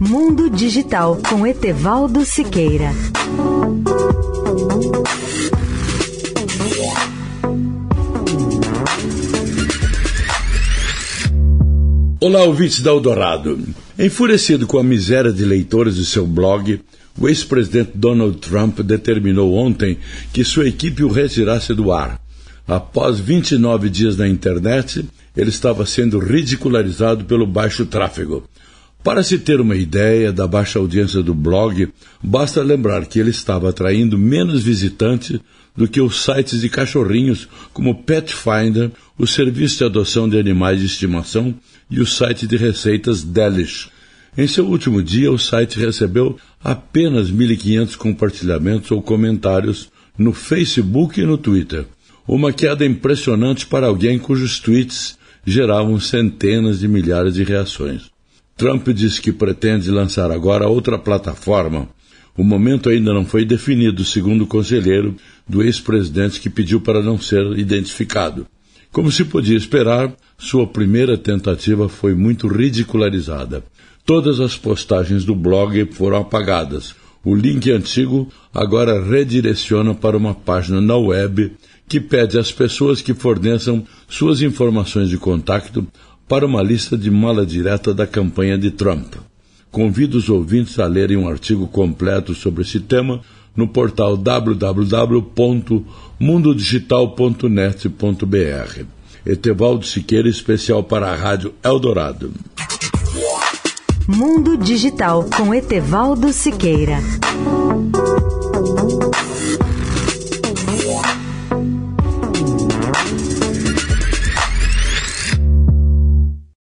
Mundo Digital com Etevaldo Siqueira. Olá, ouvintes da Eldorado. Enfurecido com a miséria de leitores de seu blog, o ex-presidente Donald Trump determinou ontem que sua equipe o retirasse do ar. Após 29 dias na internet, ele estava sendo ridicularizado pelo baixo tráfego. Para se ter uma ideia da baixa audiência do blog, basta lembrar que ele estava atraindo menos visitantes do que os sites de cachorrinhos como Pet Finder, o serviço de adoção de animais de estimação e o site de receitas Delish. Em seu último dia, o site recebeu apenas 1.500 compartilhamentos ou comentários no Facebook e no Twitter. Uma queda impressionante para alguém cujos tweets geravam centenas de milhares de reações. Trump disse que pretende lançar agora outra plataforma. O momento ainda não foi definido, segundo o conselheiro do ex-presidente que pediu para não ser identificado. Como se podia esperar, sua primeira tentativa foi muito ridicularizada. Todas as postagens do blog foram apagadas. O link antigo agora redireciona para uma página na web que pede às pessoas que forneçam suas informações de contato para uma lista de mala direta da campanha de Trump. Convido os ouvintes a lerem um artigo completo sobre esse tema no portal www.mundodigital.net.br. Etevaldo Siqueira, especial para a Rádio Eldorado. Mundo Digital com Etevaldo Siqueira.